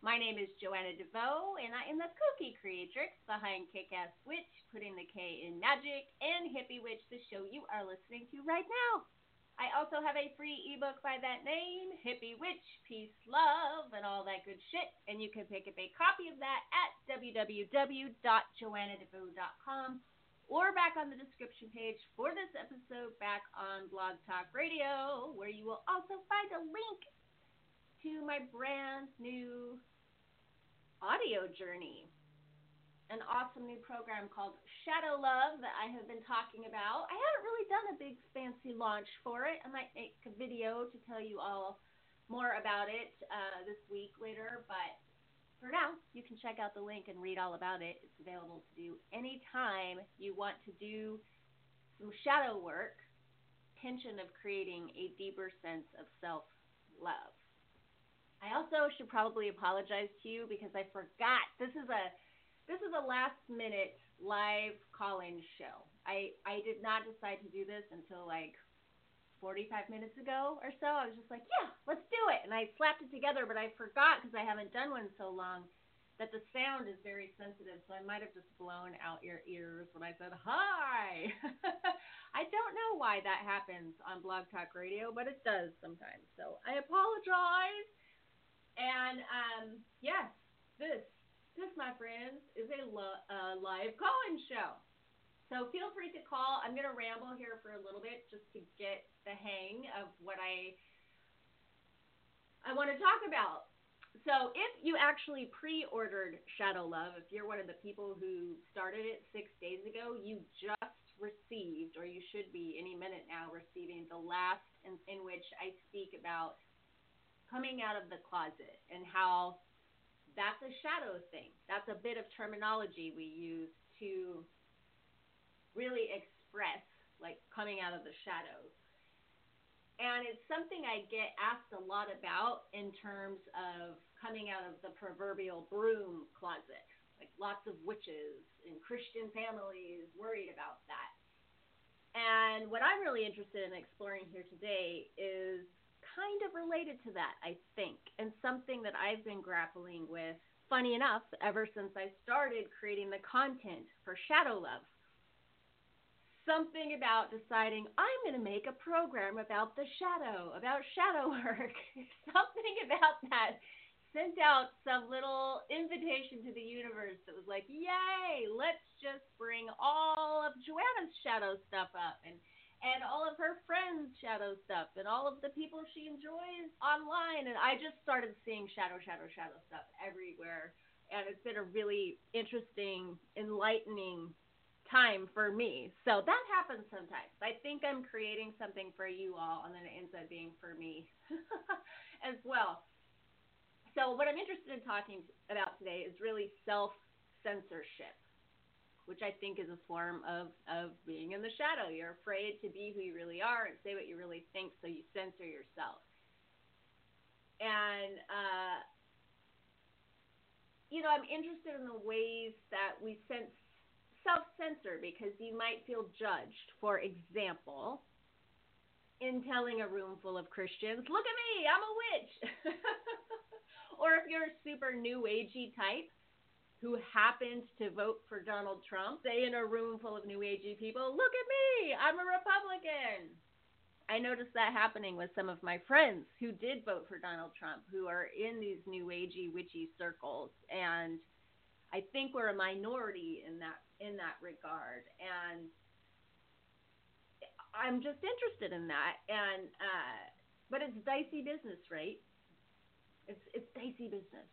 My name is Joanna DeVoe, and I am the kooky creatrix behind Kick Ass Witch, putting the K in magic, and Hippie Witch, the show you are listening to right now. I also have a free ebook by that name, Hippie Witch, Peace, Love, and all that good shit. And you can pick up a copy of that at www.joannadevoe.com or back on the description page for this episode back on Blog Talk Radio, where you will also find a link to my brand new audio journey. An awesome new program called Shadow Love that I have been talking about. I haven't really done a big fancy launch for it. I might make a video to tell you all more about it uh, this week later, but for now, you can check out the link and read all about it. It's available to do anytime you want to do some shadow work, intention of creating a deeper sense of self love. I also should probably apologize to you because I forgot. This is a this is a last minute live call-in show. I I did not decide to do this until like 45 minutes ago or so. I was just like, yeah, let's do it. And I slapped it together, but I forgot because I haven't done one so long that the sound is very sensitive. So I might have just blown out your ears when I said hi. I don't know why that happens on Blog Talk Radio, but it does sometimes. So I apologize. And um, yes, this, this, my friends, is a lo- uh, live call-in show. So feel free to call. I'm going to ramble here for a little bit just to get the hang of what I I want to talk about. So if you actually pre-ordered Shadow Love, if you're one of the people who started it six days ago, you just received, or you should be any minute now receiving the last in, in which I speak about coming out of the closet and how that's a shadow thing. That's a bit of terminology we use to really express like coming out of the shadows. And it's something I get asked a lot about in terms of coming out of the proverbial broom closet. Like lots of witches in Christian families worried about that. And what I'm really interested in exploring here today is kind of related to that, I think, and something that I've been grappling with, funny enough, ever since I started creating the content for Shadow Love. Something about deciding I'm going to make a program about the shadow, about shadow work. something about that. Sent out some little invitation to the universe that was like, yay, let's just bring all of Joanna's shadow stuff up. And and all of her friends' shadow stuff and all of the people she enjoys online. And I just started seeing shadow, shadow, shadow stuff everywhere. And it's been a really interesting, enlightening time for me. So that happens sometimes. I think I'm creating something for you all, and then it ends up being for me as well. So, what I'm interested in talking about today is really self censorship, which I think is a form of, of being in the shadow. You're afraid to be who you really are and say what you really think, so you censor yourself. And, uh, you know, I'm interested in the ways that we sense self censor because you might feel judged, for example, in telling a room full of Christians, look at me, I'm a witch. or if you're a super new agey type who happens to vote for Donald Trump, say in a room full of new agey people, look at me, I'm a Republican. I noticed that happening with some of my friends who did vote for Donald Trump, who are in these new agey witchy circles, and I think we're a minority in that in that regard, and I'm just interested in that. And uh, but it's dicey business, right? It's it's dicey business,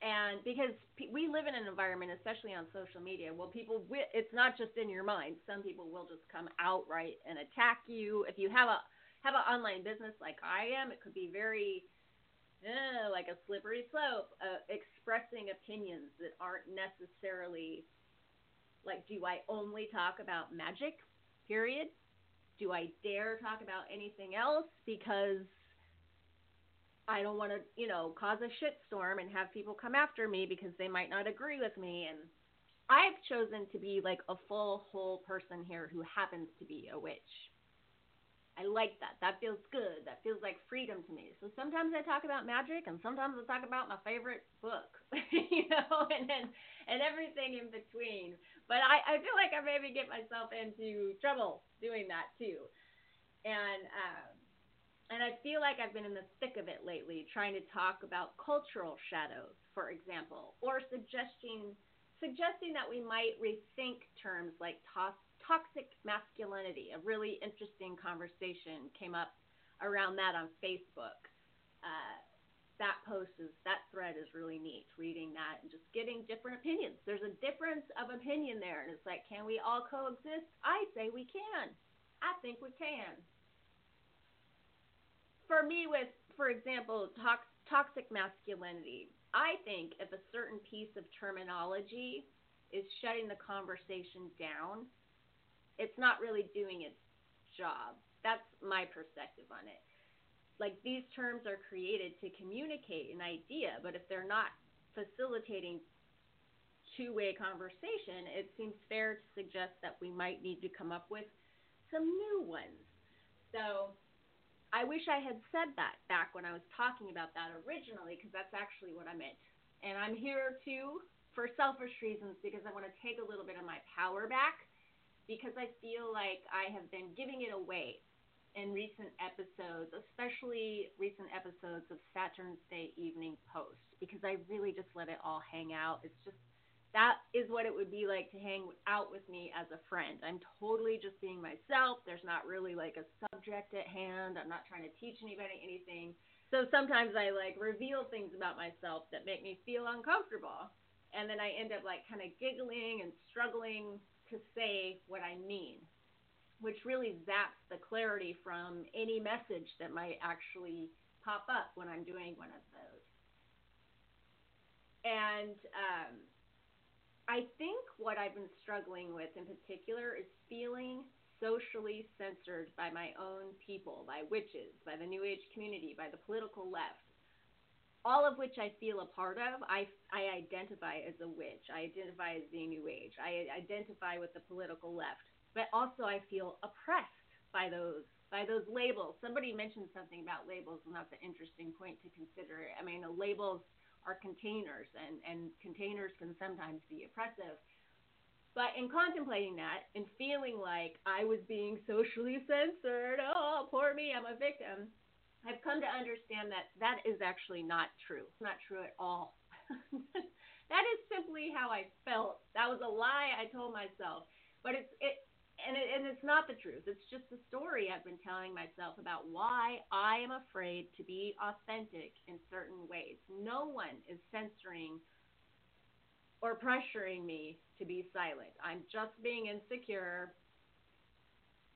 and because we live in an environment, especially on social media, well, people it's not just in your mind. Some people will just come outright and attack you if you have a have an online business like I am. It could be very uh, like a slippery slope, uh, expressing opinions that aren't necessarily like, do I only talk about magic? Period. Do I dare talk about anything else because I don't want to, you know, cause a shitstorm and have people come after me because they might not agree with me. And I've chosen to be like a full, whole person here who happens to be a witch. I like that. That feels good. That feels like freedom to me. So sometimes I talk about magic, and sometimes I talk about my favorite book, you know, and then and everything in between. But I I feel like I maybe get myself into trouble doing that too, and um, and I feel like I've been in the thick of it lately, trying to talk about cultural shadows, for example, or suggesting suggesting that we might rethink terms like toss toxic masculinity. A really interesting conversation came up around that on Facebook. Uh, that post is that thread is really neat. Reading that and just getting different opinions. There's a difference of opinion there, and it's like, can we all coexist? I say we can. I think we can. For me, with for example, tox, toxic masculinity, I think if a certain piece of terminology is shutting the conversation down, it's not really doing its job. That's my perspective on it. Like these terms are created to communicate an idea, but if they're not facilitating two-way conversation, it seems fair to suggest that we might need to come up with some new ones. So I wish I had said that back when I was talking about that originally, because that's actually what I meant. And I'm here too for selfish reasons because I want to take a little bit of my power back because I feel like I have been giving it away in recent episodes, especially recent episodes of Saturn's Day Evening Post, because I really just let it all hang out. It's just that is what it would be like to hang out with me as a friend. I'm totally just being myself. There's not really like a subject at hand. I'm not trying to teach anybody anything. So sometimes I like reveal things about myself that make me feel uncomfortable. And then I end up like kind of giggling and struggling to say what I mean, which really zaps the clarity from any message that might actually pop up when I'm doing one of those. And um, I think what I've been struggling with in particular is feeling socially censored by my own people, by witches, by the New Age community, by the political left all of which I feel a part of. I, I identify as a witch. I identify as the New Age. I identify with the political left. But also, I feel oppressed by those by those labels. Somebody mentioned something about labels, and that's an interesting point to consider. I mean, the labels are containers, and, and containers can sometimes be oppressive. But in contemplating that and feeling like I was being socially censored, oh, poor me, I'm a victim, I've come to understand that that is actually not true. It's not true at all. that is simply how I felt. That was a lie I told myself. But it's it and it, and it's not the truth. It's just a story I've been telling myself about why I am afraid to be authentic in certain ways. No one is censoring or pressuring me to be silent. I'm just being insecure.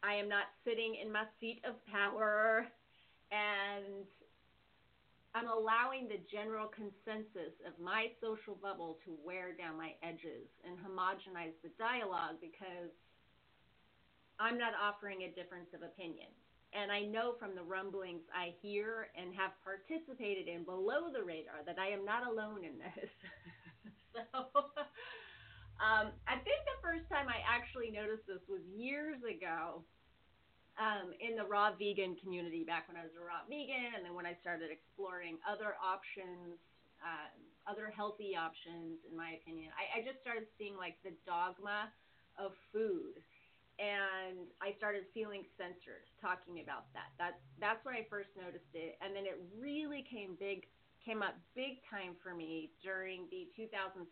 I am not sitting in my seat of power and I'm allowing the general consensus of my social bubble to wear down my edges and homogenize the dialogue because I'm not offering a difference of opinion. And I know from the rumblings I hear and have participated in below the radar that I am not alone in this. so um, I think the first time I actually noticed this was years ago um, in the raw vegan community back when I was a raw vegan, and then when I started exploring other options, um, other healthy options, in my opinion, I, I just started seeing like the dogma of food, and I started feeling censored talking about that. That's that's when I first noticed it, and then it really came big, came up big time for me during the 2016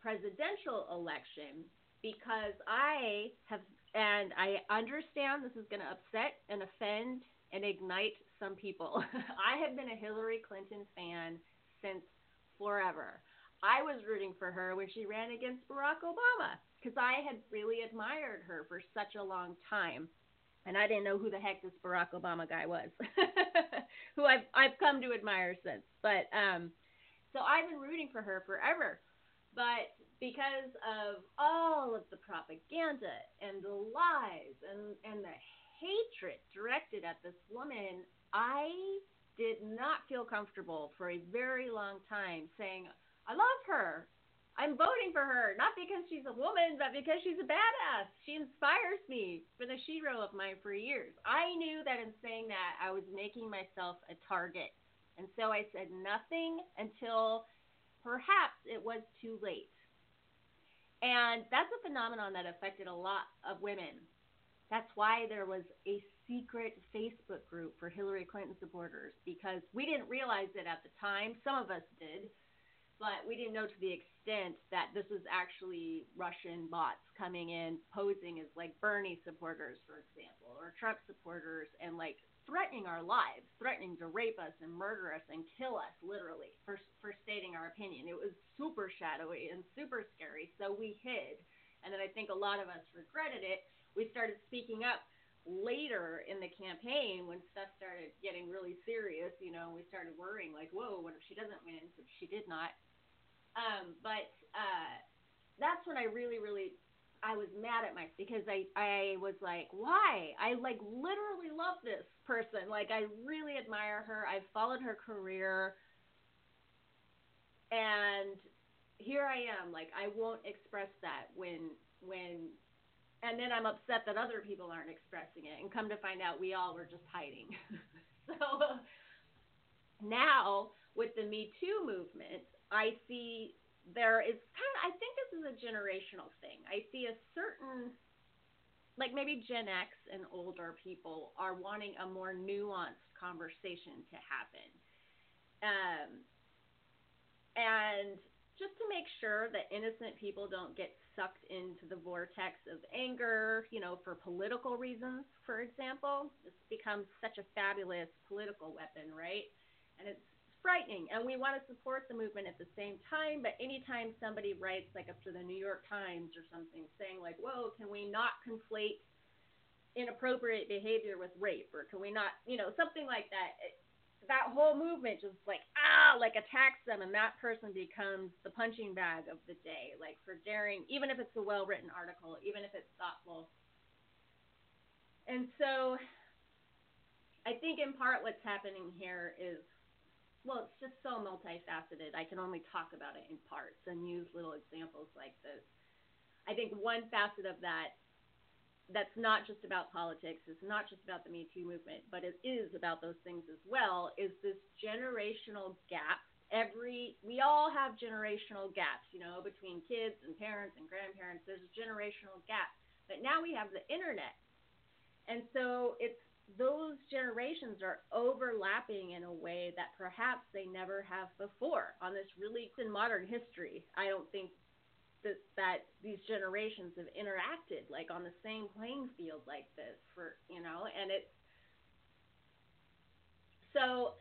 presidential election because I have and I understand this is going to upset and offend and ignite some people. I have been a Hillary Clinton fan since forever. I was rooting for her when she ran against Barack Obama because I had really admired her for such a long time. and I didn't know who the heck this Barack Obama guy was, who I've I've come to admire since. But um, so I've been rooting for her forever. But because of all of the propaganda and the lies and and the hatred directed at this woman, I did not feel comfortable for a very long time saying I love her. I'm voting for her, not because she's a woman, but because she's a badass. She inspires me. Been a hero of mine for years. I knew that in saying that, I was making myself a target. And so I said nothing until perhaps it was too late. And that's a phenomenon that affected a lot of women. That's why there was a secret Facebook group for Hillary Clinton supporters because we didn't realize it at the time. Some of us did but we didn't know to the extent that this was actually Russian bots coming in, posing as like Bernie supporters, for example, or Trump supporters, and like threatening our lives, threatening to rape us and murder us and kill us, literally, for for stating our opinion. It was super shadowy and super scary, so we hid. And then I think a lot of us regretted it. We started speaking up later in the campaign when stuff started getting really serious, you know, we started worrying like, whoa, what if she doesn't win? Which she did not. Um, but uh, that's when I really, really, I was mad at myself because I, I was like, why? I like literally love this person. Like I really admire her. I've followed her career, and here I am. Like I won't express that when when and then I'm upset that other people aren't expressing it, and come to find out we all were just hiding. so now with the Me Too movement, I see there is kind of, I think this is a generational thing. I see a certain, like maybe Gen X and older people are wanting a more nuanced conversation to happen. Um, and just to make sure that innocent people don't get sucked into the vortex of anger, you know, for political reasons, for example. This becomes such a fabulous political weapon, right? And it's frightening and we want to support the movement at the same time but anytime somebody writes like up to the new york times or something saying like whoa can we not conflate inappropriate behavior with rape? or can we not you know something like that that whole movement just like ah like attacks them and that person becomes the punching bag of the day like for daring even if it's a well written article even if it's thoughtful. And so i think in part what's happening here is well, it's just so multifaceted. I can only talk about it in parts and use little examples like this. I think one facet of that that's not just about politics, it's not just about the Me Too movement, but it is about those things as well, is this generational gap. Every we all have generational gaps, you know, between kids and parents and grandparents. There's a generational gap. But now we have the internet. And so it's those generations are overlapping in a way that perhaps they never have before on this really in modern history. I don't think that that these generations have interacted like on the same playing field like this for you know, and it's so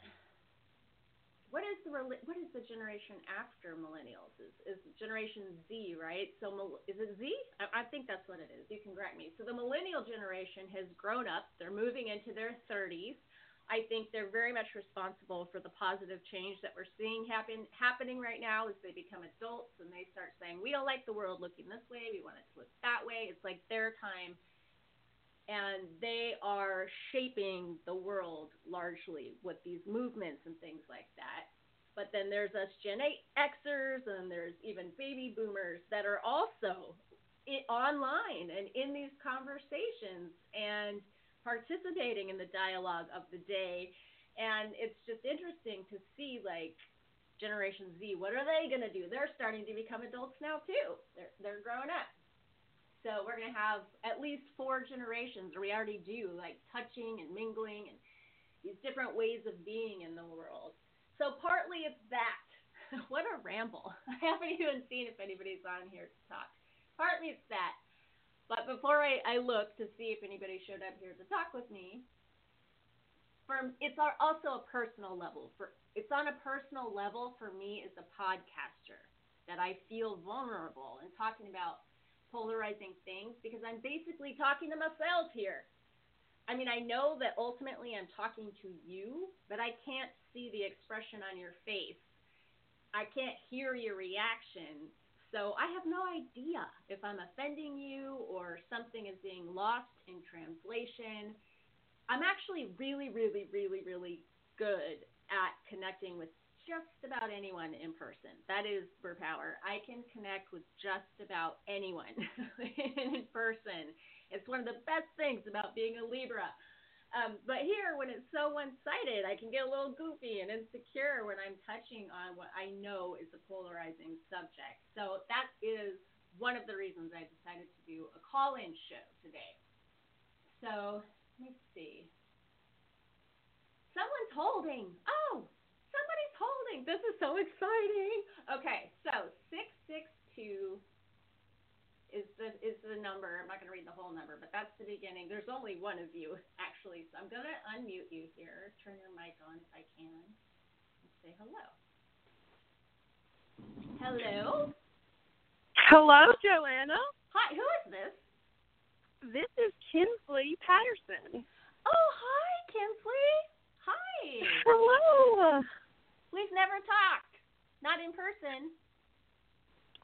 what is the what is the generation after millennials? Is is Generation Z, right? So is it Z? I, I think that's what it is. You can correct me. So the millennial generation has grown up. They're moving into their 30s. I think they're very much responsible for the positive change that we're seeing happen happening right now as they become adults and they start saying, "We don't like the world looking this way. We want it to look that way." It's like their time and they are shaping the world largely with these movements and things like that. But then there's us Gen Xers and there's even baby boomers that are also online and in these conversations and participating in the dialogue of the day. And it's just interesting to see like Generation Z, what are they going to do? They're starting to become adults now too. They're they're growing up. So we're going to have at least four generations, or we already do, like touching and mingling and these different ways of being in the world. So partly it's that. what a ramble. I haven't even seen if anybody's on here to talk. Partly it's that. But before I, I look to see if anybody showed up here to talk with me, for, it's also a personal level. For It's on a personal level for me as a podcaster that I feel vulnerable in talking about polarizing things because I'm basically talking to myself here. I mean, I know that ultimately I'm talking to you, but I can't see the expression on your face. I can't hear your reaction. So I have no idea if I'm offending you or something is being lost in translation. I'm actually really, really, really, really good at connecting with just about anyone in person. That is Power. I can connect with just about anyone in person. It's one of the best things about being a Libra. Um, but here, when it's so one sided, I can get a little goofy and insecure when I'm touching on what I know is a polarizing subject. So that is one of the reasons I decided to do a call in show today. So let me see. Someone's holding. Oh, somebody's holding. This is so exciting. Okay, so 662 is the is the number. I'm not going to read the whole number, but that's the beginning. There's only one of you actually, so I'm going to unmute you here. Turn your mic on if I can. And say hello. Hello. Hello, Joanna. Hi. Who is this? This is Kinsley Patterson. Oh, hi, Kinsley. Hi. Hello. We've never talked. Not in person.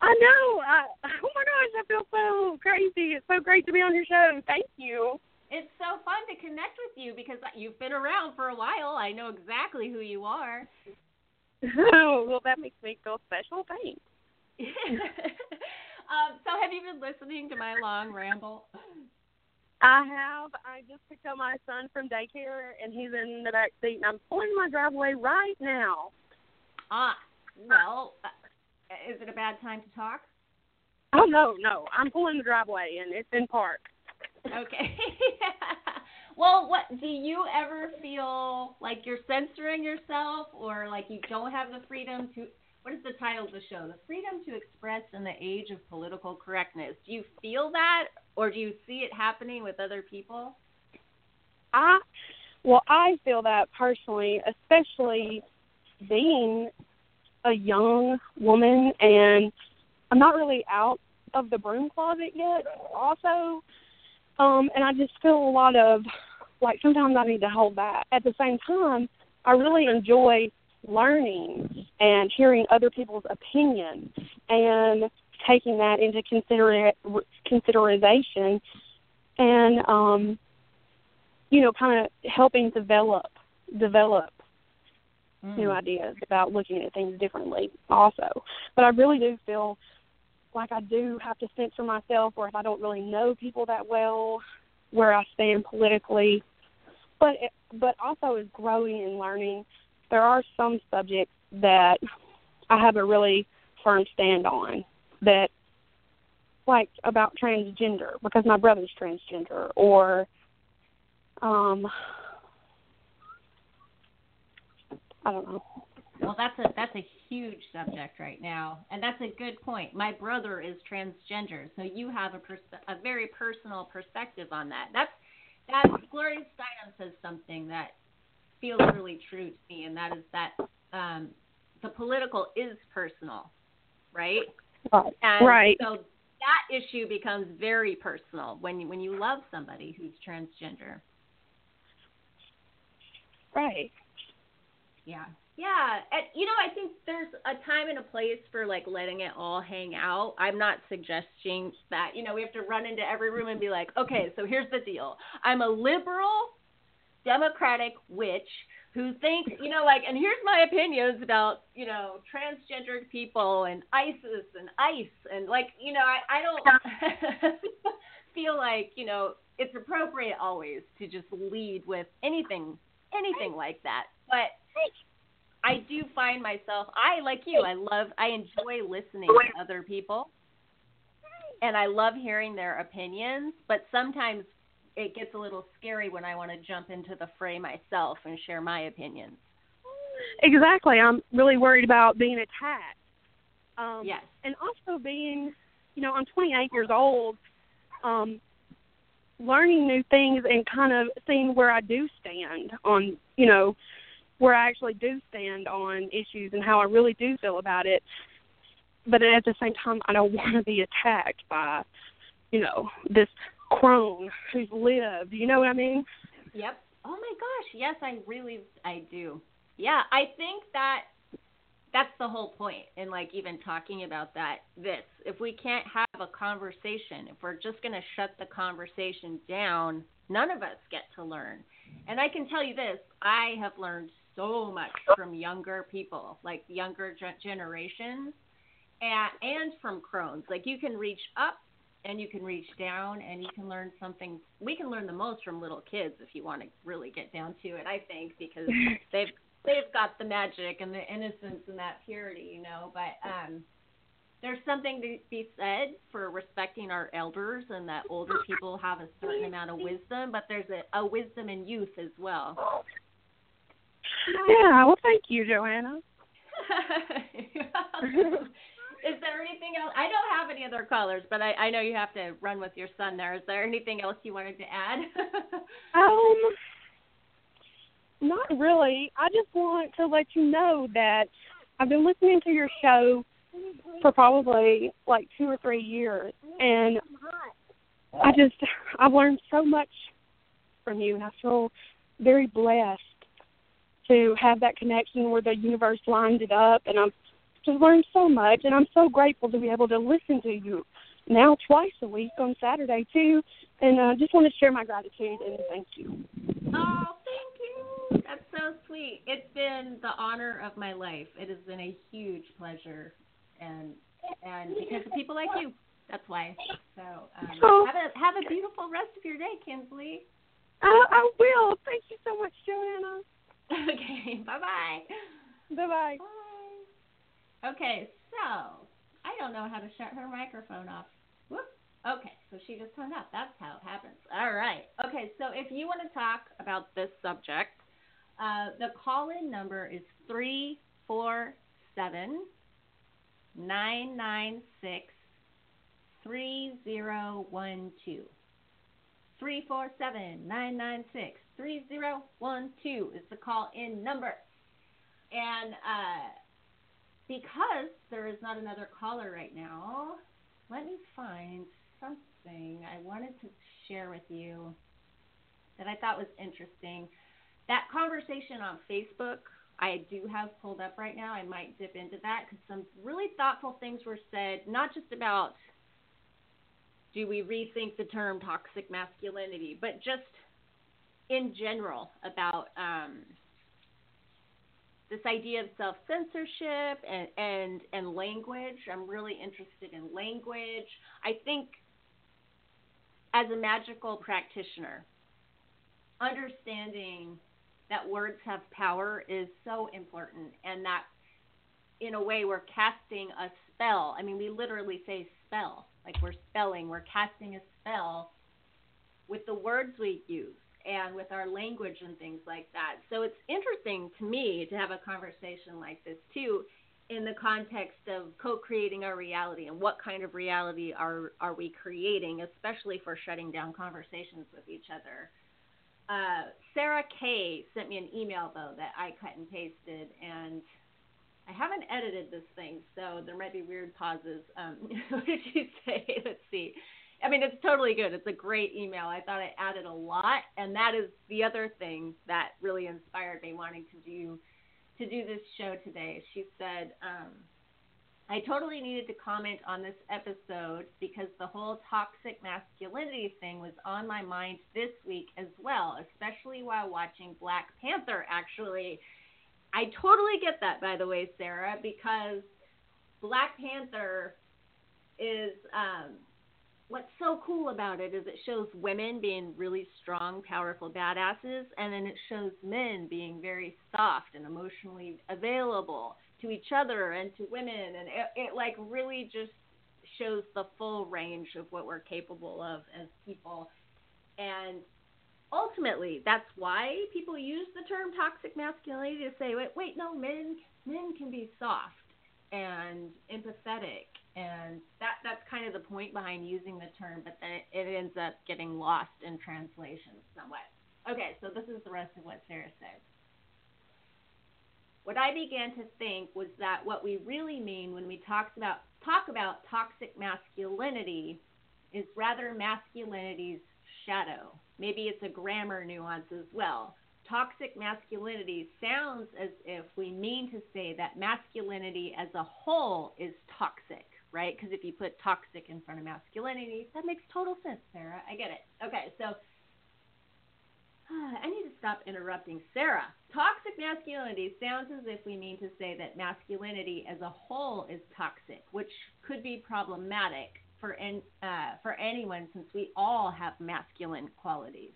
I know. I, oh my gosh, I feel so crazy. It's so great to be on your show. Thank you. It's so fun to connect with you because you've been around for a while. I know exactly who you are. Oh, well, that makes me feel special. Thanks. um, so, have you been listening to my long ramble? I have. I just picked up my son from daycare, and he's in the back seat, and I'm pulling my driveway right now. Ah, well, uh, is it a bad time to talk? Oh no, no. I'm pulling the driveway and it's in park. Okay. well, what do you ever feel like you're censoring yourself or like you don't have the freedom to what is the title of the show? The freedom to express in the age of political correctness. Do you feel that or do you see it happening with other people? I well, I feel that personally, especially being a young woman and I'm not really out of the broom closet yet also. Um and I just feel a lot of like sometimes I need to hold back. At the same time, I really enjoy learning and hearing other people's opinions and taking that into consider consideration and um you know kind of helping develop develop mm. new ideas about looking at things differently also. But I really do feel like I do have to censor myself or if I don't really know people that well where I stand politically. But it, but also is growing and learning. There are some subjects that I have a really firm stand on that like about transgender because my brother's transgender or um I don't know. Well, that's a that's a huge subject right now, and that's a good point. My brother is transgender, so you have a pers- a very personal perspective on that. That's that Gloria Steinem says something that feels really true to me, and that is that um, the political is personal, right? Right. And right. So that issue becomes very personal when you when you love somebody who's transgender. Right. Yeah. Yeah, and you know, I think there's a time and a place for like letting it all hang out. I'm not suggesting that, you know, we have to run into every room and be like, "Okay, so here's the deal. I'm a liberal democratic witch who think, you know, like, and here's my opinions about, you know, transgendered people and ISIS and ICE and like, you know, I I don't feel like, you know, it's appropriate always to just lead with anything anything like that. But I do find myself I like you, I love I enjoy listening to other people. And I love hearing their opinions, but sometimes it gets a little scary when I want to jump into the fray myself and share my opinions. Exactly. I'm really worried about being attacked. Um yes. and also being you know, I'm 28 years old. Um learning new things and kind of seeing where I do stand on, you know, where I actually do stand on issues and how I really do feel about it. But at the same time, I don't want to be attacked by, you know, this crone who's lived. You know what I mean? Yep. Oh my gosh, yes, I really I do. Yeah, I think that that's the whole point in like even talking about that this if we can't have a conversation if we're just going to shut the conversation down none of us get to learn and i can tell you this i have learned so much from younger people like younger generations and and from crones like you can reach up and you can reach down and you can learn something we can learn the most from little kids if you want to really get down to it i think because they've they've got the magic and the innocence and that purity, you know. But um, there's something to be said for respecting our elders and that older people have a certain amount of wisdom, but there's a, a wisdom in youth as well. Yeah, well, thank you, Joanna. Is there anything else? I don't have any other callers, but I, I know you have to run with your son there. Is there anything else you wanted to add? um, not really. I just want to let you know that I've been listening to your show for probably like two or three years, and I just I've learned so much from you, and I feel very blessed to have that connection where the universe lined it up, and I've learned so much, and I'm so grateful to be able to listen to you now twice a week on Saturday too, and I uh, just want to share my gratitude and thank you. Oh, thank you. that's so sweet. It's been the honor of my life. It has been a huge pleasure, and and because of people like you, that's why. So um, oh. have a have a beautiful rest of your day, Kinsley. Uh, I will. Thank you so much, Joanna. okay. Bye-bye. Bye-bye. Bye. Okay. So I don't know how to shut her microphone off. Whoop. Okay, so she just hung up. That's how it happens. All right. Okay, so if you want to talk about this subject, uh, the call in number is 347 996 3012. 347 996 3012 is the call in number. And uh, because there is not another caller right now, let me find something I wanted to share with you that I thought was interesting that conversation on Facebook, I do have pulled up right now. I might dip into that because some really thoughtful things were said, not just about do we rethink the term toxic masculinity, but just in general about um, this idea of self censorship and, and, and language. I'm really interested in language. I think as a magical practitioner, understanding that words have power is so important and that in a way we're casting a spell. I mean, we literally say spell, like we're spelling, we're casting a spell with the words we use and with our language and things like that. So it's interesting to me to have a conversation like this too in the context of co-creating our reality and what kind of reality are are we creating especially for shutting down conversations with each other uh, Sarah K sent me an email though that I cut and pasted, and I haven't edited this thing, so there might be weird pauses. Um, what did she say? Let's see. I mean, it's totally good. It's a great email. I thought it added a lot, and that is the other thing that really inspired me wanting to do to do this show today. She said. Um, I totally needed to comment on this episode because the whole toxic masculinity thing was on my mind this week as well, especially while watching Black Panther, actually. I totally get that, by the way, Sarah, because Black Panther is. Um, what's so cool about it is it shows women being really strong, powerful badasses, and then it shows men being very soft and emotionally available to each other and to women, and it, it like really just shows the full range of what we're capable of as people. And ultimately, that's why people use the term toxic masculinity to say, wait, wait, no, men men can be soft and empathetic, and that that's kind of the point behind using the term, but then it, it ends up getting lost in translation somewhat. Okay, so this is the rest of what Sarah said what I began to think was that what we really mean when we talk about talk about toxic masculinity is rather masculinity's shadow. Maybe it's a grammar nuance as well. Toxic masculinity sounds as if we mean to say that masculinity as a whole is toxic, right? Because if you put toxic in front of masculinity, that makes total sense, Sarah. I get it. Okay, so I need to stop interrupting Sarah. Toxic masculinity sounds as if we mean to say that masculinity as a whole is toxic, which could be problematic for uh, for anyone since we all have masculine qualities.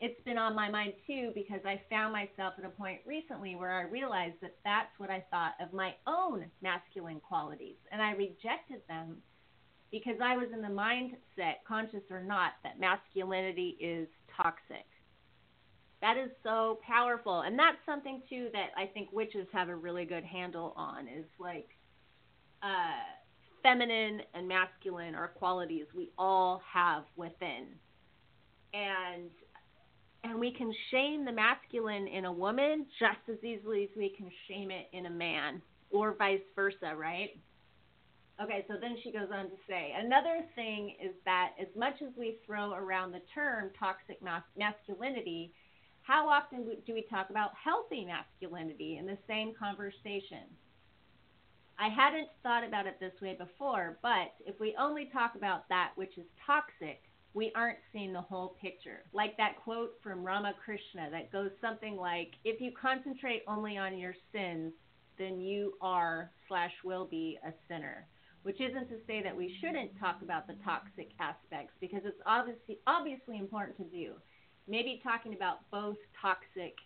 It's been on my mind too because I found myself at a point recently where I realized that that's what I thought of my own masculine qualities, and I rejected them because I was in the mindset, conscious or not, that masculinity is toxic. That is so powerful. And that's something too that I think witches have a really good handle on is like uh, feminine and masculine are qualities we all have within. And and we can shame the masculine in a woman just as easily as we can shame it in a man or vice versa, right? Okay, so then she goes on to say another thing is that as much as we throw around the term toxic masculinity, how often do we talk about healthy masculinity in the same conversation? I hadn't thought about it this way before, but if we only talk about that which is toxic, we aren't seeing the whole picture. Like that quote from Ramakrishna that goes something like, if you concentrate only on your sins, then you are slash will be a sinner which isn't to say that we shouldn't talk about the toxic aspects because it's obviously obviously important to do. Maybe talking about both toxic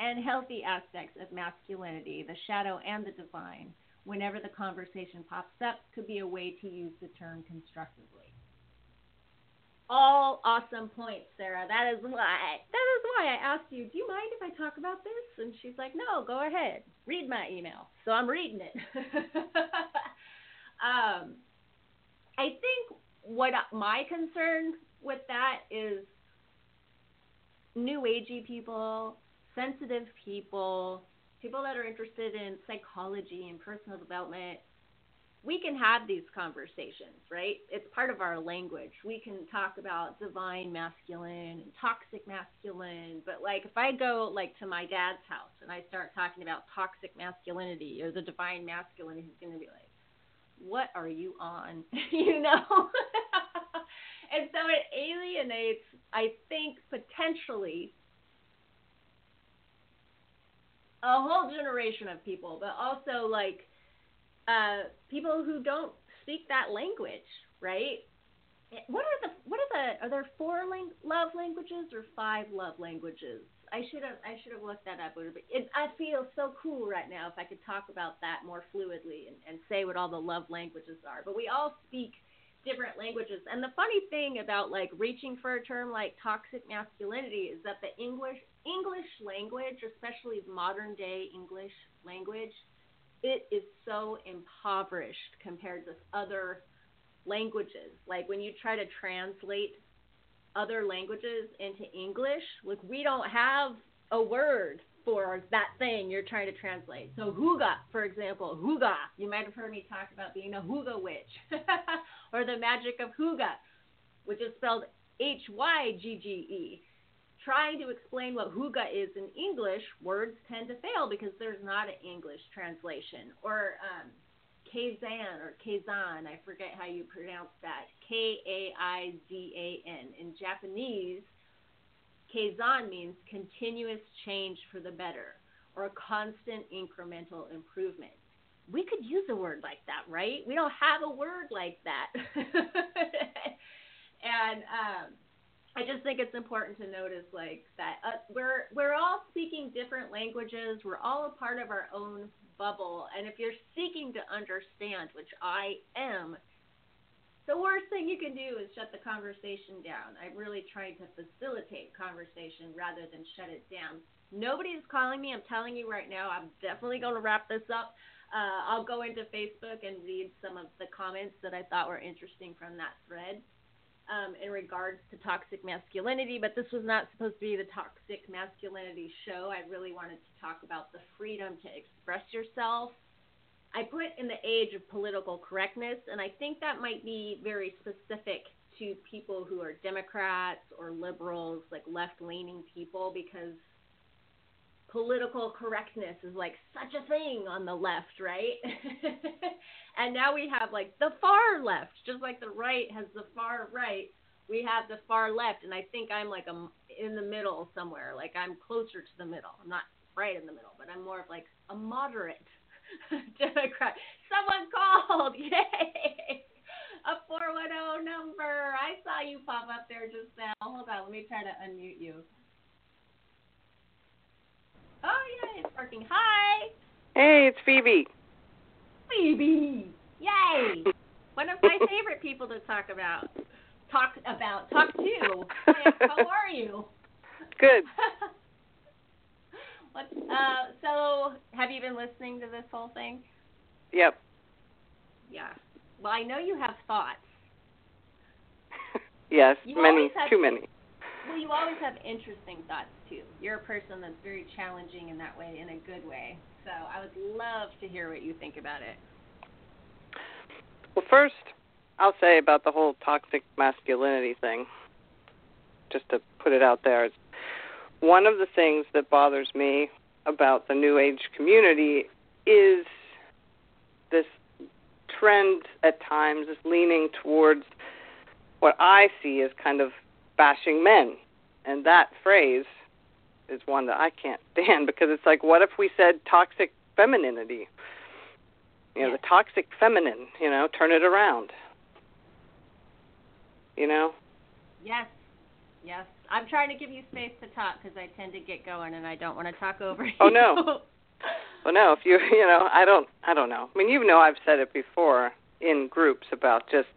and healthy aspects of masculinity, the shadow and the divine, whenever the conversation pops up could be a way to use the term constructively. All awesome points, Sarah. That is why that is why I asked you, do you mind if I talk about this? And she's like, No, go ahead. Read my email. So I'm reading it. Um, I think what my concern with that is new agey people, sensitive people, people that are interested in psychology and personal development. We can have these conversations, right? It's part of our language. We can talk about divine masculine and toxic masculine, but like if I go like to my dad's house and I start talking about toxic masculinity or the divine masculine, he's going to be like, what are you on? you know? and so it alienates, I think, potentially a whole generation of people, but also like uh, people who don't speak that language, right? What are the what are the are there four lang- love languages or five love languages? I should have I should have looked that up. It, I feel so cool right now if I could talk about that more fluidly and, and say what all the love languages are. But we all speak different languages. And the funny thing about like reaching for a term like toxic masculinity is that the English English language, especially modern day English language, it is so impoverished compared to other languages. Like when you try to translate other languages into English, like we don't have a word for that thing you're trying to translate. So hygge, for example, hygge. You might have heard me talk about being a hygge witch, or the magic of hygge, which is spelled H-Y-G-G-E. Trying to explain what hygge is in English, words tend to fail because there's not an English translation. Or um, Kazan or Kazan, I forget how you pronounce that. K A I Z A N. In Japanese, Kazan means continuous change for the better or constant incremental improvement. We could use a word like that, right? We don't have a word like that. and um, I just think it's important to notice like that uh, we're we're all speaking different languages. We're all a part of our own bubble. And if you're seeking to understand, which I am, the worst thing you can do is shut the conversation down. I'm really trying to facilitate conversation rather than shut it down. Nobody is calling me. I'm telling you right now, I'm definitely going to wrap this up. Uh, I'll go into Facebook and read some of the comments that I thought were interesting from that thread um, in regards to toxic masculinity, but this was not supposed to be the toxic masculinity show. I really wanted to talk about the freedom to express yourself I put in the age of political correctness, and I think that might be very specific to people who are Democrats or liberals, like left leaning people, because political correctness is like such a thing on the left, right? and now we have like the far left, just like the right has the far right. We have the far left, and I think I'm like a, in the middle somewhere. Like I'm closer to the middle. I'm not right in the middle, but I'm more of like a moderate Democrat. Someone called! Yay! A 410 number. I saw you pop up there just now. Hold on, let me try to unmute you. Oh, yeah, it's working. Hi! Hey, it's Phoebe. Phoebe! Yay! One of my favorite people to talk about. Talk about. Talk to. How are you? Good. what, uh, so, have you been listening to this whole thing? Yep. Yeah. Well, I know you have thoughts. yes, You many, too many. Well, you always have interesting thoughts too. You're a person that's very challenging in that way, in a good way. So I would love to hear what you think about it. Well, first, I'll say about the whole toxic masculinity thing, just to put it out there, it's one of the things that bothers me about the New Age community is this trend at times is leaning towards what I see as kind of bashing men. And that phrase is one that I can't stand because it's like, what if we said toxic femininity? You know, Yes. the toxic feminine, you know, turn it around. You know? Yes, yes. I'm trying to give you space to talk because I tend to get going and I don't want to talk over you. Oh, no. Well, no, if you, you know, I don't, I don't know. I mean, you know, I've said it before in groups about just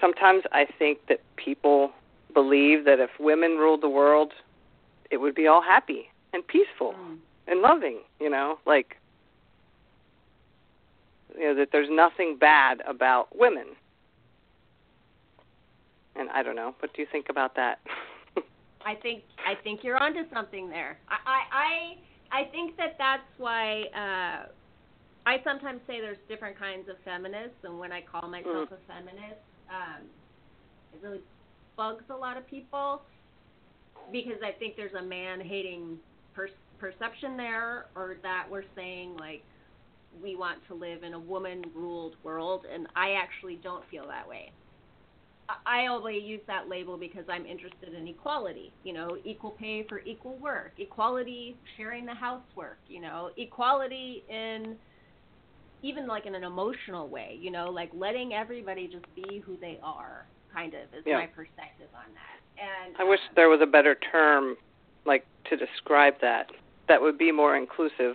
sometimes I think that people believe that if women ruled the world, it would be all happy and peaceful Mm. and loving, you know, like you know that there's nothing bad about women. And I don't know. What do you think about that? I think I think you're onto something there. I I I, I think that that's why uh, I sometimes say there's different kinds of feminists, and when I call myself Mm. a feminist, um, it really bugs a lot of people because I think there's a man hating per- perception there, or that we're saying like we want to live in a woman ruled world, and I actually don't feel that way. I- only use that label because I'm interested in equality, you know, equal pay for equal work, equality sharing the housework, you know, equality in even like in an emotional way, you know, like letting everybody just be who they are, kind of is Yeah. my perspective on that. And I wish um, there was a better term like to describe that. That would be more inclusive.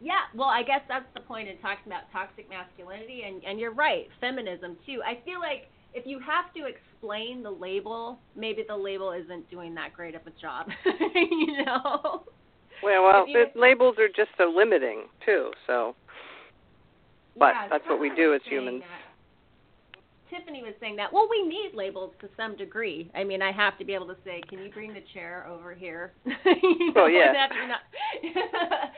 Yeah, well, I guess that's the point in talking about toxic masculinity, and and you're right, feminism too. I feel like if you have to explain the label, maybe the label isn't doing that great of a job, you know. Well, well, you- the labels are just so limiting too. So, but Yeah, that's what we do as humans. that. Tiffany was saying that. Well, we need labels to some degree. I mean, I have to be able to say, "Can you bring the chair over here?" you know, yeah. that you're not-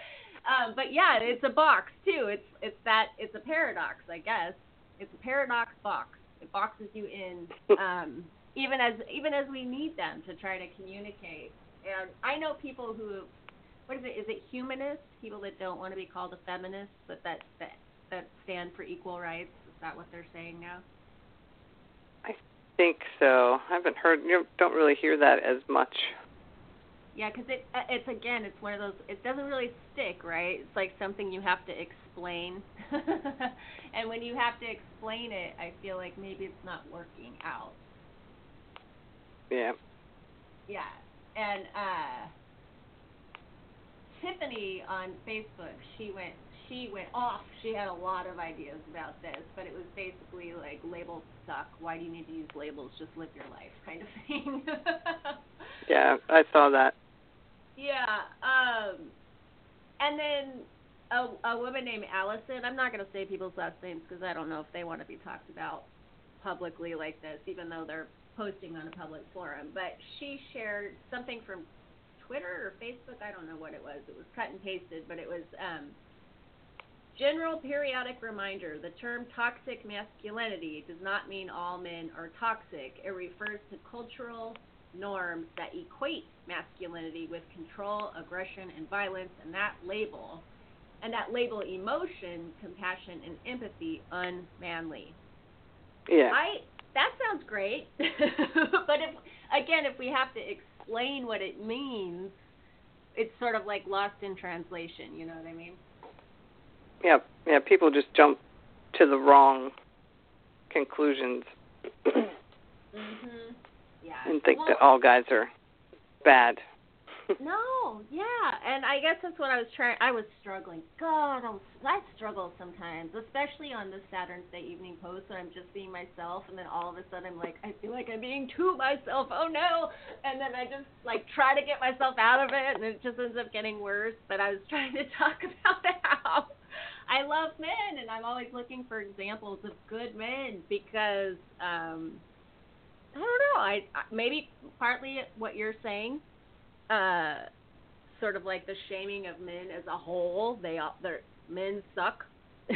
um, but yeah, it's a box too. It's it's that it's a paradox, I guess. It's a paradox box. It boxes you in, um, even as even as we need them to try to communicate. And I know people who, what is it? Is it humanists? People that don't want to be called a feminist, but that that that stand for equal rights. Is that what they're saying now? I think so. I haven't heard. You don't really hear that as much. Yeah, because it uh, it's again, it's one of those. It doesn't really stick, right? It's like something you have to explain, and when you have to explain it, I feel like maybe it's not working out. Yeah. Yeah, and uh Tiffany on Facebook, she went she went off. She had a lot of ideas about this, but it was basically like labels suck. Why do you need to use labels? Just live your life, kind of thing. Yeah, I saw that. Yeah. Um, and then a, a woman named Allison. I'm not going to say people's last names because I don't know if they want to be talked about publicly like this, even though they're posting on a public forum. But she shared something from Twitter or Facebook. I don't know what it was. It was cut and pasted, but it was um, General periodic reminder the term toxic masculinity does not mean all men are toxic. It refers to cultural norms that equate masculinity with control, aggression, and violence, and that label, and that label emotion, compassion, and empathy unmanly. Yeah. I that sounds great, but if again, if we have to explain what it means, it's sort of like lost in translation. You know what I mean? Yeah, yeah. People just jump to the wrong conclusions mhm. Yeah. and think well, that all guys are bad. No, yeah, and I guess that's what I was trying. I was struggling. God, I, was, I struggle sometimes, especially on the Saturn's Day evening post when I'm just being myself, and then all of a sudden I'm like, I feel like I'm being too myself. Oh no! And then I just like try to get myself out of it, and it just ends up getting worse. But I was trying to talk about the how I love men, and I'm always looking for examples of good men because um I don't know. I I- maybe partly what you're saying uh, sort of like the shaming of men as a whole. They all, their men suck. uh,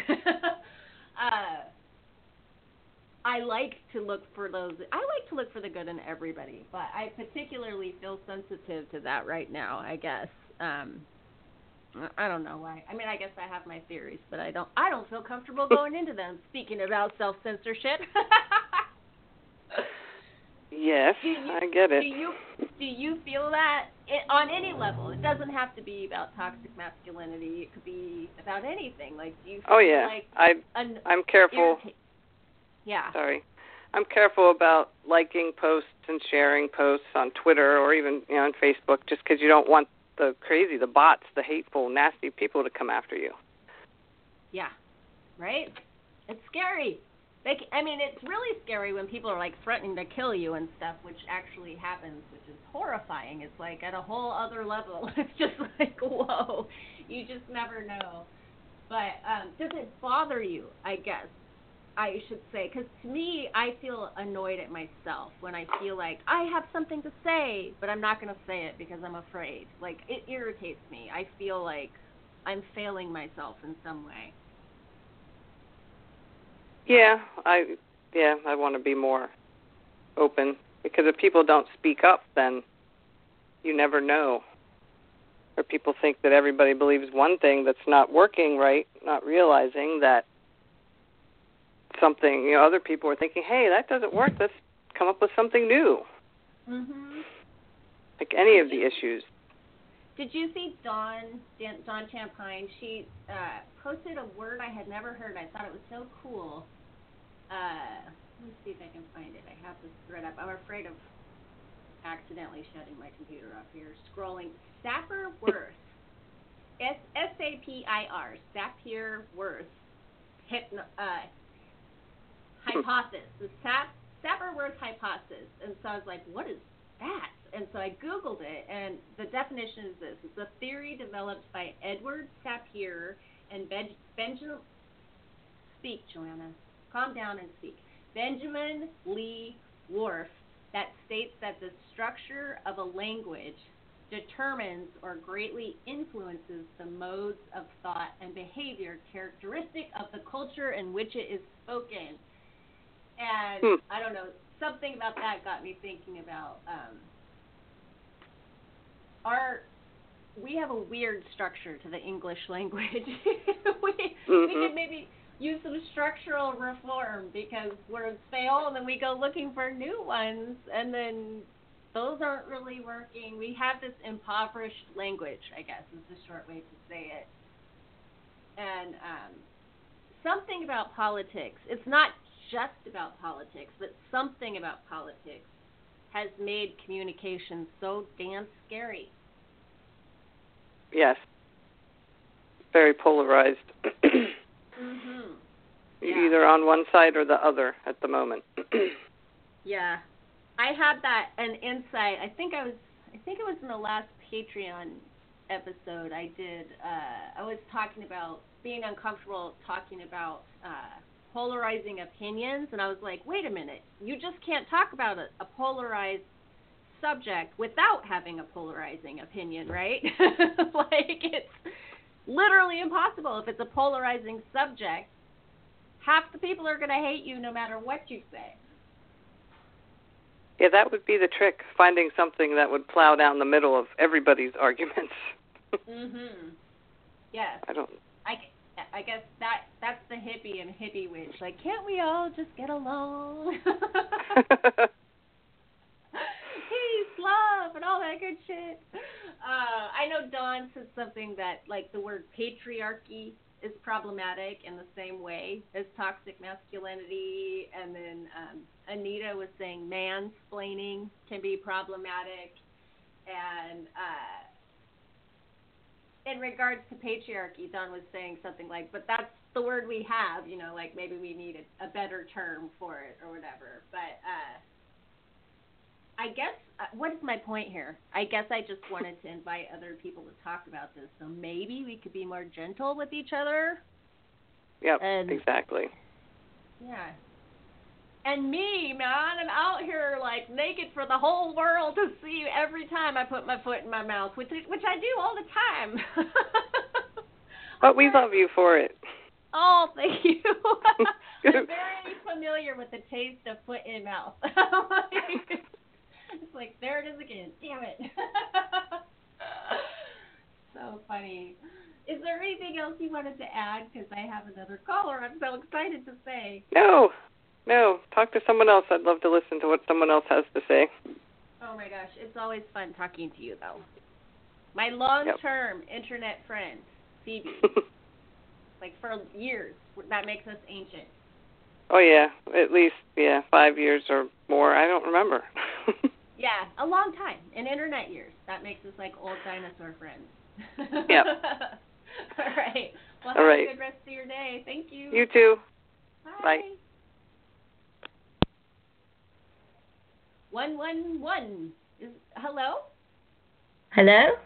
I like to look for those. I like to look for the good in everybody, but I particularly feel sensitive to that right now. I guess. Um, I don't know why. I mean, I guess I have my theories, but I don't. I don't feel comfortable going into them. Speaking about self censorship. Yes, you- I get it. Do you do you feel that it, on any level? It doesn't have to be about toxic masculinity. It could be about anything. Like do you oh, feel oh yeah, like I I'm careful. irrita- Yeah. Sorry, I'm careful about liking posts and sharing posts on Twitter or even you know on Facebook, just because you don't want the crazy, the bots, the hateful, nasty people to come after you. Yeah. Right? It's scary. They, I mean, it's really scary when people are like threatening to kill you and stuff, which actually happens, which is horrifying. It's like at a whole other level. It's just like, whoa, you just never know. But um, does it bother you? I guess I should say, because to me, I feel annoyed at myself when I feel like I have something to say, but I'm not going to say it because I'm afraid. Like it irritates me. I feel like I'm failing myself in some way. Yeah, I yeah, I want to be more open because if people don't speak up, then you never know. Or people think that everybody believes one thing that's not working right, not realizing that something, you know, other people are thinking, "Hey, that doesn't work. Let's come up with something new." Mhm. Like any of the issues. Did you see Dawn Dan, Dawn Champagne? She uh, posted a word I had never heard. I thought it was so cool. Uh, let me see if I can find it. I have this thread up. I'm afraid of accidentally shutting my computer off here. Scrolling. Sapir Whorf. S S A P I R. Sapir Whorf. Hypno, uh, hypothesis. The Sap Sapir Whorf hypothesis. And so I was like, what is that? And so I Googled it, and the definition is this it's a theory developed by Edward Sapir and ben- Benjamin. Speak, Joanna. Calm down and speak. Benjamin Lee Whorf that states that the structure of a language determines or greatly influences the modes of thought and behavior characteristic of the culture in which it is spoken. And Hmm. I don't know, something about that got me thinking about um, our. We have a weird structure to the English language. we we Mhm. could maybe use some structural reform because words fail and then we go looking for new ones and then those aren't really working. We have this impoverished language, I guess is the short way to say it. And um, something about politics, it's not just about politics, but something about politics has made communication so damn scary. Yes. Very polarized. Mhm. Yeah. either on one side or the other at the moment. Yeah. I had that an insight. I think I was I think it was in the last Patreon episode I did uh I was talking about being uncomfortable talking about uh polarizing opinions and I was like, "Wait a minute. You just can't talk about a, a polarized subject without having a polarizing opinion, right?" like it's literally impossible. If it's a polarizing subject, half the people are going to hate you no matter what you say. Yeah, that would be the trick, finding something that would plow down the middle of everybody's arguments. mhm. Yes. I don't I, I guess that that's the hippie and hippie witch. Like, can't we all just get along? Peace, love, and all that good shit. Uh, I know Dawn said something that like the word patriarchy is problematic in the same way as toxic masculinity, and then um, Anita was saying mansplaining can be problematic, and uh, in regards to patriarchy, Dawn was saying something like, but that's the word we have, you know, like maybe we need a, a better term for it or whatever. But uh, I guess, uh, what is my point here? I guess I just wanted to invite other people to talk about this. So maybe we could be more gentle with each other. Yep, And- exactly. Yeah. And me, man, I'm out here like naked for the whole world to see every time I put my foot in my mouth, which which I do all the time. But we love you for it. Oh, thank you. I'm very familiar with the taste of foot in mouth. it's like there it is again. Damn it. so funny. Is there anything else you wanted to add? Because I have another caller. I'm so excited to say. No, no. Talk to someone else. I'd love to listen to what someone else has to say. Oh my gosh, it's always fun talking to you though. My long-term internet friend, Phoebe, like for years. That makes us ancient. oh yeah, at least yeah, five years or more. I don't remember. Yeah, a long time in internet years. That makes us like old dinosaur friends. Yep. All right. Well, All have right. a good rest of your day. Thank you. you too. Bye. Bye. One one one. Is hello? Hello?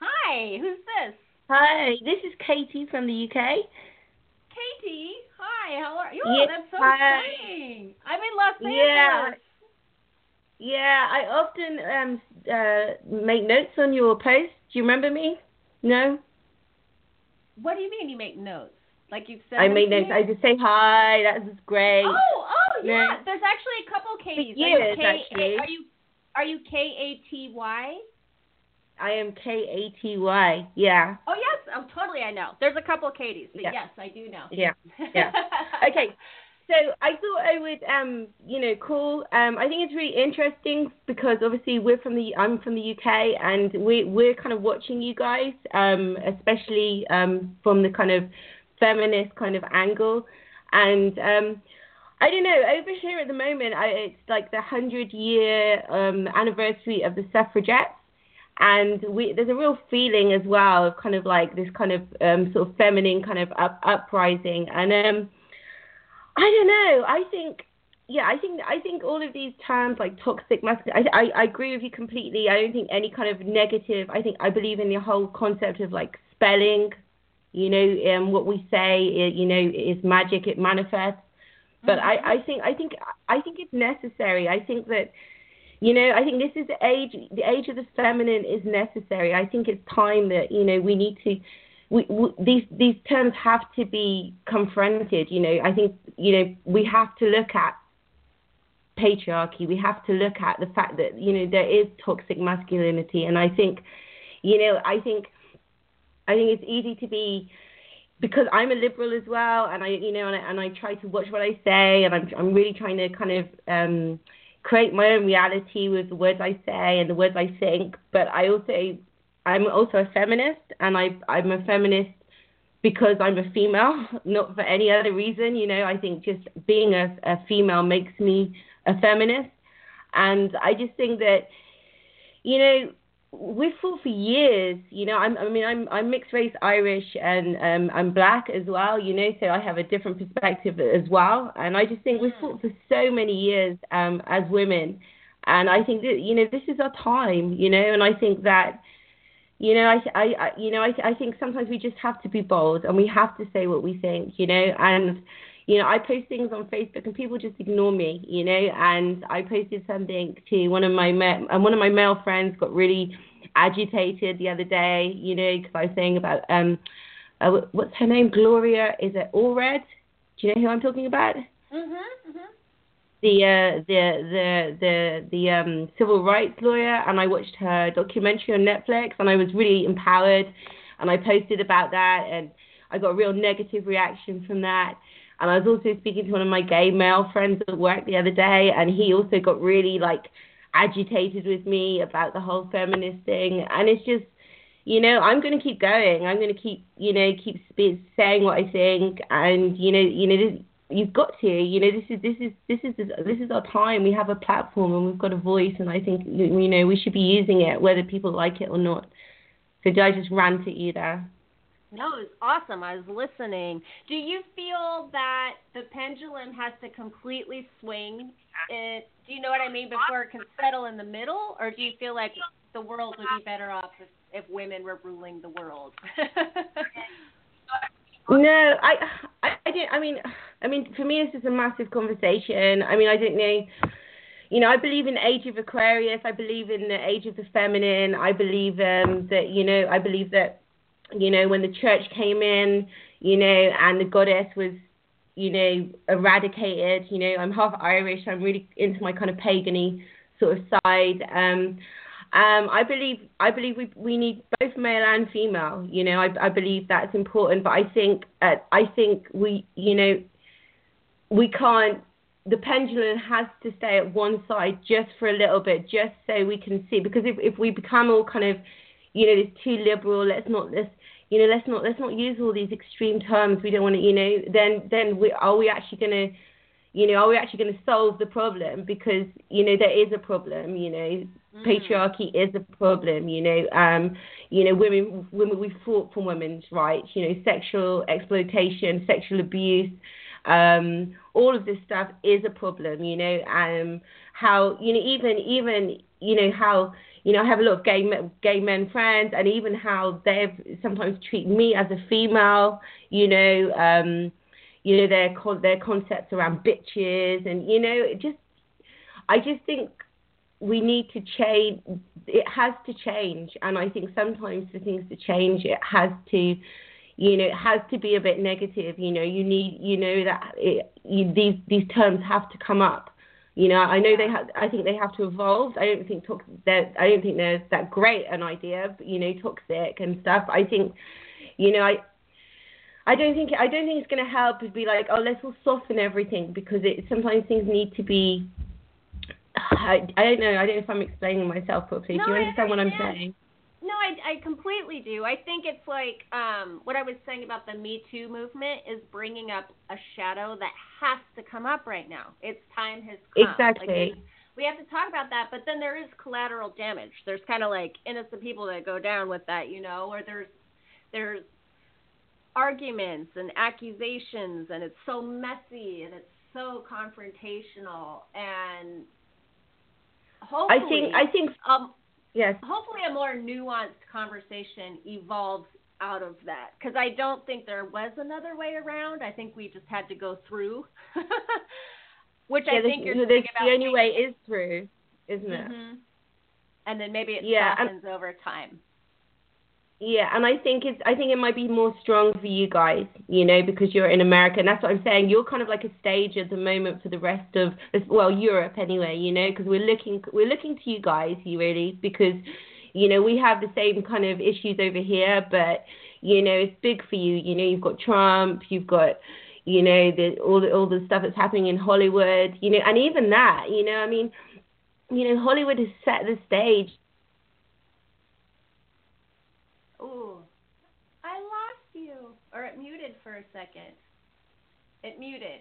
Hi. Who's this? Hi, this is Katie from the UK. Katie. Hi. How are you? Oh, that's so hi. exciting. I'm in Los Angeles. Yeah, Yeah. I often um uh make notes on your posts. Do you remember me? No? What do you mean you make notes? Like you've said I make notes. I just say hi, that's great. Oh, oh yeah. Yeah. There's actually a couple Katie's. years, are you K- actually. Are you are you K A T Y? I am K A T Y. Yeah. Oh yes, oh totally I know. There's a couple Katies, but Yeah. yes, I do know. Yeah. Yeah. Okay. So I thought I would um you know call um I think it's really interesting because obviously we're from the I'm from the UK and we we're kind of watching you guys um especially um from the kind of feminist kind of angle and um I don't know over here at the moment I, it's like the 100 year um anniversary of the suffragettes and we there's a real feeling as well of kind of like this kind of um sort of feminine kind of up, uprising and um I don't know. I think, yeah, I think I think all of these terms like toxic masculinity. I, I I agree with you completely. I don't think any kind of negative. I think I believe in the whole concept of like spelling. You know, um, what we say, you know, is magic. It manifests. But I, mm. I think I think I think it's necessary. I think that you know, I think this is the age the age of the feminine is necessary. I think it's time that, you know, we need to we, we, these these terms have to be confronted. You know, I think you know we have to look at patriarchy. We have to look at the fact that you know there is toxic masculinity, and I think, you know, I think, I think it's easy to be because I'm a liberal as well, and I you know and I, and I try to watch what I say, and I'm I'm really trying to kind of um, create my own reality with the words I say and the words I think, but I also I'm also a feminist, and I I'm a feminist because I'm a female, not for any other reason. You know, I think just being a, a female makes me a feminist, and I just think that, you know, we've fought for years. You know, I'm I mean I'm I'm mixed race Irish and um I'm black as well. You know, so I have a different perspective as well, and I just think we've fought for so many years um as women, and I think that you know this is our time. You know, and I think that you know, I, I, I you know, I, I think sometimes we just have to be bold and we have to say what we think, you know, and, you know, I post things on Facebook and people just ignore me, you know, and I posted something to one of my, ma- and one of my male friends got really agitated the other day, you know, because I was saying about, um, uh, what's her name? Gloria, is it Allred? Do you know who I'm talking about? Mhm. Mhm. The uh, the the the the um, civil rights lawyer, and I watched her documentary on Netflix, and I was really empowered, and I posted about that, and I got a real negative reaction from that. And I was also speaking to one of my gay male friends at work the other day, and he also got really like agitated with me about the whole feminist thing. And it's just, you know, I'm going to keep going. I'm going to keep, you know, keep sp- saying what I think, and you know, you know, this, you've got to, you know, this is this is this is this is our time. We have a platform and we've got a voice, and I think you know we should be using it, whether people like it or not. So I just rant at you there? No, it was awesome. I was listening. Do you feel that the pendulum has to completely swing? It, do you know what I mean? Before it can settle in the middle, or do you feel like the world would be better off if, if women were ruling the world? no, I, I, I didn't. I mean, I mean, for me, this is a massive conversation. I mean, I don't know. You know, I believe in age of Aquarius. I believe in the age of the feminine. I believe um, that you know. I believe that you know, when the church came in, you know, and the goddess was, you know, eradicated. You know, I'm half Irish. I'm really into my kind of pagany sort of side. Um, um, I believe I believe we we need both male and female. You know, I I believe that's important. But I think uh, I think we you know we can't. The pendulum has to stay at one side just for a little bit, just so we can see. Because if if we become all kind of you know, it's too liberal. Let's not let's you know let's not let's not use all these extreme terms. We don't want to you know then then we are we actually going to you know are we actually going to solve the problem because you know there is a problem you know mm. patriarchy is a problem you know um you know women women we fought for women's rights you know sexual exploitation sexual abuse um all of this stuff is a problem you know um how you know even even you know how you know, I have a lot of gay gay men friends, and even how they've sometimes treat me as a female. You know, um, you know their their concepts around bitches, and you know, it just I just think we need to change. It has to change, and I think sometimes for things to change, it has to you know, it has to be a bit negative. You know, you need, you know, that it, you, these these terms have to come up. You know, I know they have. I think they have to evolve. I don't think toxic. I don't think they're that great an idea. But, you know, toxic and stuff. I think, you know, I. I don't think I don't think it's going to help to be like, oh, let's all soften everything because it sometimes things need to be. I, I don't know. I don't know if I'm explaining myself properly. No, Do you understand what I'm saying? No, I, I completely do. I think it's like um, what I was saying about the Me Too movement is bringing up a shadow that has to come up right now. Its time has come. Exactly. Like we, have to talk about that, but then there is collateral damage. There's kind of like innocent people that go down with that, you know, or there's there's arguments and accusations, and it's so messy and it's so confrontational and hopefully I think I think um Yes. Hopefully, a more nuanced conversation evolves out of that because I don't think there was another way around. I think we just had to go through, which yeah, I think this, you're this. The only way is through, isn't mm-hmm. it? And then maybe it yeah, softens over time. Yeah, and I think it's I think it might be more strong for you guys, you know, because you're in America, and that's what I'm saying. You're kind of like a stage at the moment for the rest of well Europe anyway, you know, because we're looking we're looking to you guys, you really, because you know we have the same kind of issues over here, but you know it's big for you. You know, you've got Trump, you've got you know the all the all the stuff that's happening in Hollywood, you know, and even that, you know, I mean, you know, Hollywood has set the stage Ooh, I lost you. Or it muted for a second. It muted.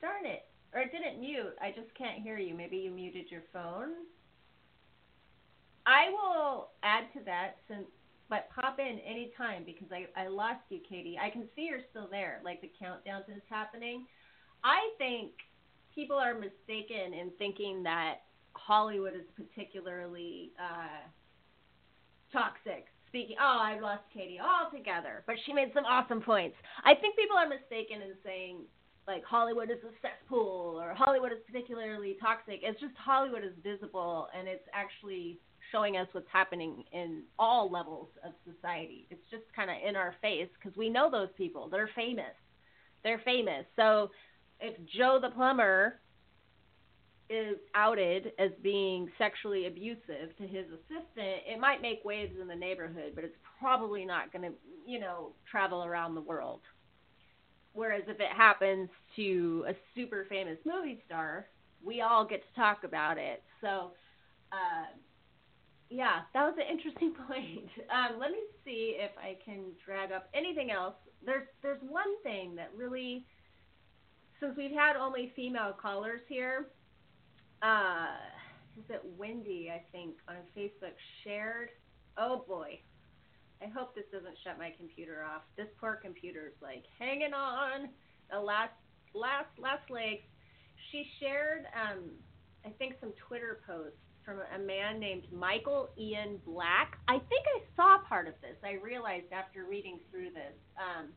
Darn it. Or it didn't mute. I just can't hear you. Maybe you muted your phone. I will add to that since but pop in anytime because I, I lost you, Katie. I can see you're still there, like the countdown is happening. I think people are mistaken in thinking that Hollywood is particularly uh, toxic speaking. Oh, I've lost Katie altogether, but she made some awesome points. I think people are mistaken in saying like Hollywood is a cesspool or Hollywood is particularly toxic. It's just Hollywood is visible and it's actually showing us what's happening in all levels of society. It's just kind of in our face because we know those people. They're famous. They're famous. So if Joe the plumber is outed as being sexually abusive to his assistant, it might make waves in the neighborhood, but it's probably not going to, you know, travel around the world. Whereas if it happens to a super famous movie star, we all get to talk about it. So, uh, yeah, that was an interesting point. Um, let me see if I can drag up anything else. There's there's one thing that really, since we've had only female callers here, uh, is it Wendy? I think on Facebook shared. Oh boy, I hope this doesn't shut my computer off. This poor computer's like hanging on the last last last legs. She shared, um, I think, some Twitter posts from a man named Michael Ian Black. I think I saw part of this. I realized after reading through this. Um,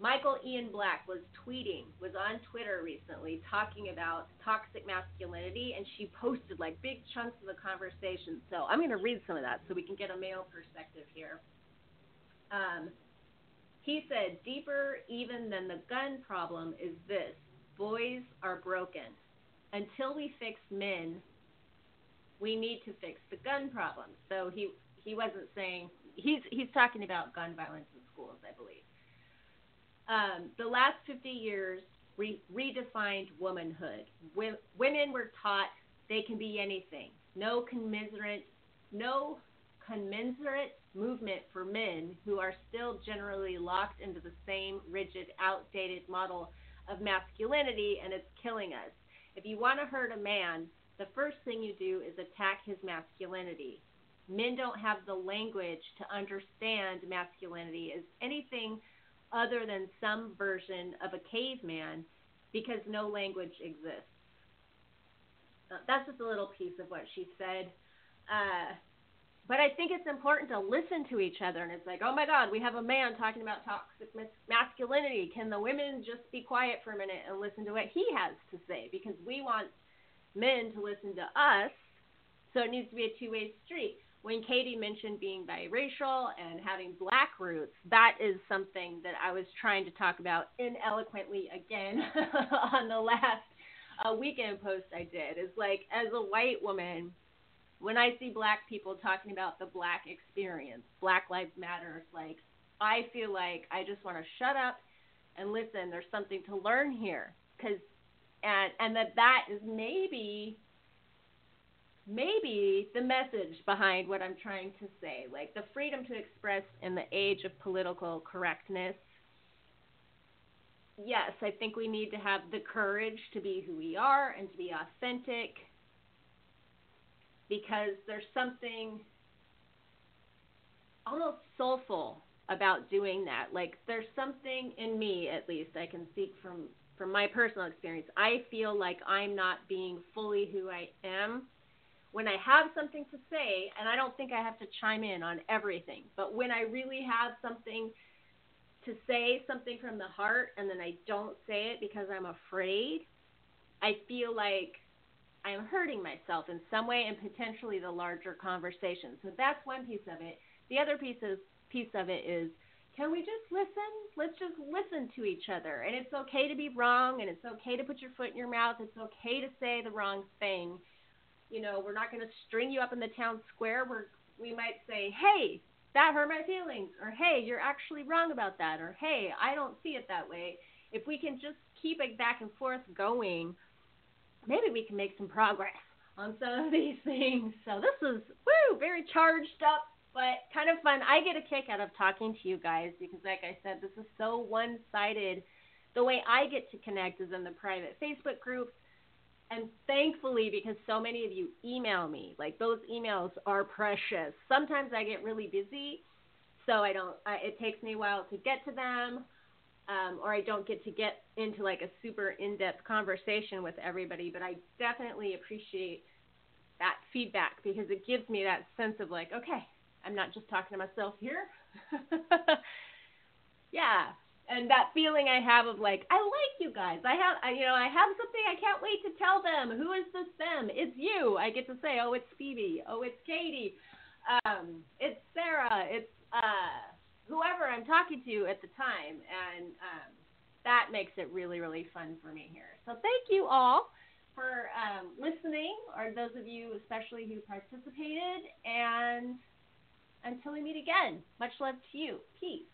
Michael Ian Black was tweeting, was on Twitter recently talking about toxic masculinity, and she posted like big chunks of the conversation. So I'm going to read some of that so we can get a male perspective here. Um, he said, Deeper even than the gun problem is this boys are broken. Until we fix men, we need to fix the gun problem. So he, he wasn't saying, he's, he's talking about gun violence in schools, I believe um, the last 50 years re- redefined womanhood. Women were taught they can be anything. No commiserate, no commensurate movement for men who are still generally locked into the same rigid, outdated model of masculinity, and it's killing us. If you want to hurt a man, the first thing you do is attack his masculinity. Men don't have the language to understand masculinity as anything other than some version of a caveman because no language exists. Uh, that's just a little piece of what she said. Uh, but I think it's important to listen to each other. And it's like, oh my God, we have a man talking about toxic masculinity. Can the women just be quiet for a minute and listen to what he has to say? Because we want men to listen to us. So it needs to be a two way street when Katie mentioned being biracial and having black roots, that is something that I was trying to talk about ineloquently again on the last uh, weekend post I did. Is like, as a white woman, when I see black people talking about the black experience, Black Lives Matter, like, I feel like I just want to shut up and listen. There's something to learn here. Cause, and, and that that is maybe maybe the message behind what I'm trying to say, like the freedom to express in the age of political correctness. Yes, I think we need to have the courage to be who we are and to be authentic because there's something almost soulful about doing that. Like there's something in me at least I can speak from from my personal experience. I feel like I'm not being fully who I am when I have something to say, and I don't think I have to chime in on everything, but when I really have something to say, something from the heart, and then I don't say it because I'm afraid, I feel like I'm hurting myself in some way and potentially the larger conversation. So that's one piece of it. The other piece is piece of it is can we just listen? Let's just listen to each other. And it's okay to be wrong and it's okay to put your foot in your mouth. It's okay to say the wrong thing you know, we're not going to string you up in the town square. We're, we might say, hey, that hurt my feelings, or hey, you're actually wrong about that, or hey, I don't see it that way. If we can just keep it back and forth going, maybe we can make some progress on some of these things. So this is woo, very charged up, but kind of fun. I get a kick out of talking to you guys because, like I said, this is so one-sided. The way I get to connect is in the private Facebook groups and thankfully because so many of you email me like those emails are precious. Sometimes i get really busy so i don't I, it takes me a while to get to them um, or i don't get to get into like a super in-depth conversation with everybody but i definitely appreciate that feedback because it gives me that sense of like okay i'm not just talking to myself here. Yeah and that feeling I have of like I like you guys. I have I, you know I have something I can't wait to tell them. Who is this them? It's you. I get to say, oh, it's Phoebe. Oh, it's Katie. Um, it's Sarah. It's uh, whoever I'm talking to at the time. And um, that makes it really, really fun for me here. So thank you all for um, listening, or those of you especially who participated. And until we meet again, much love to you. Peace.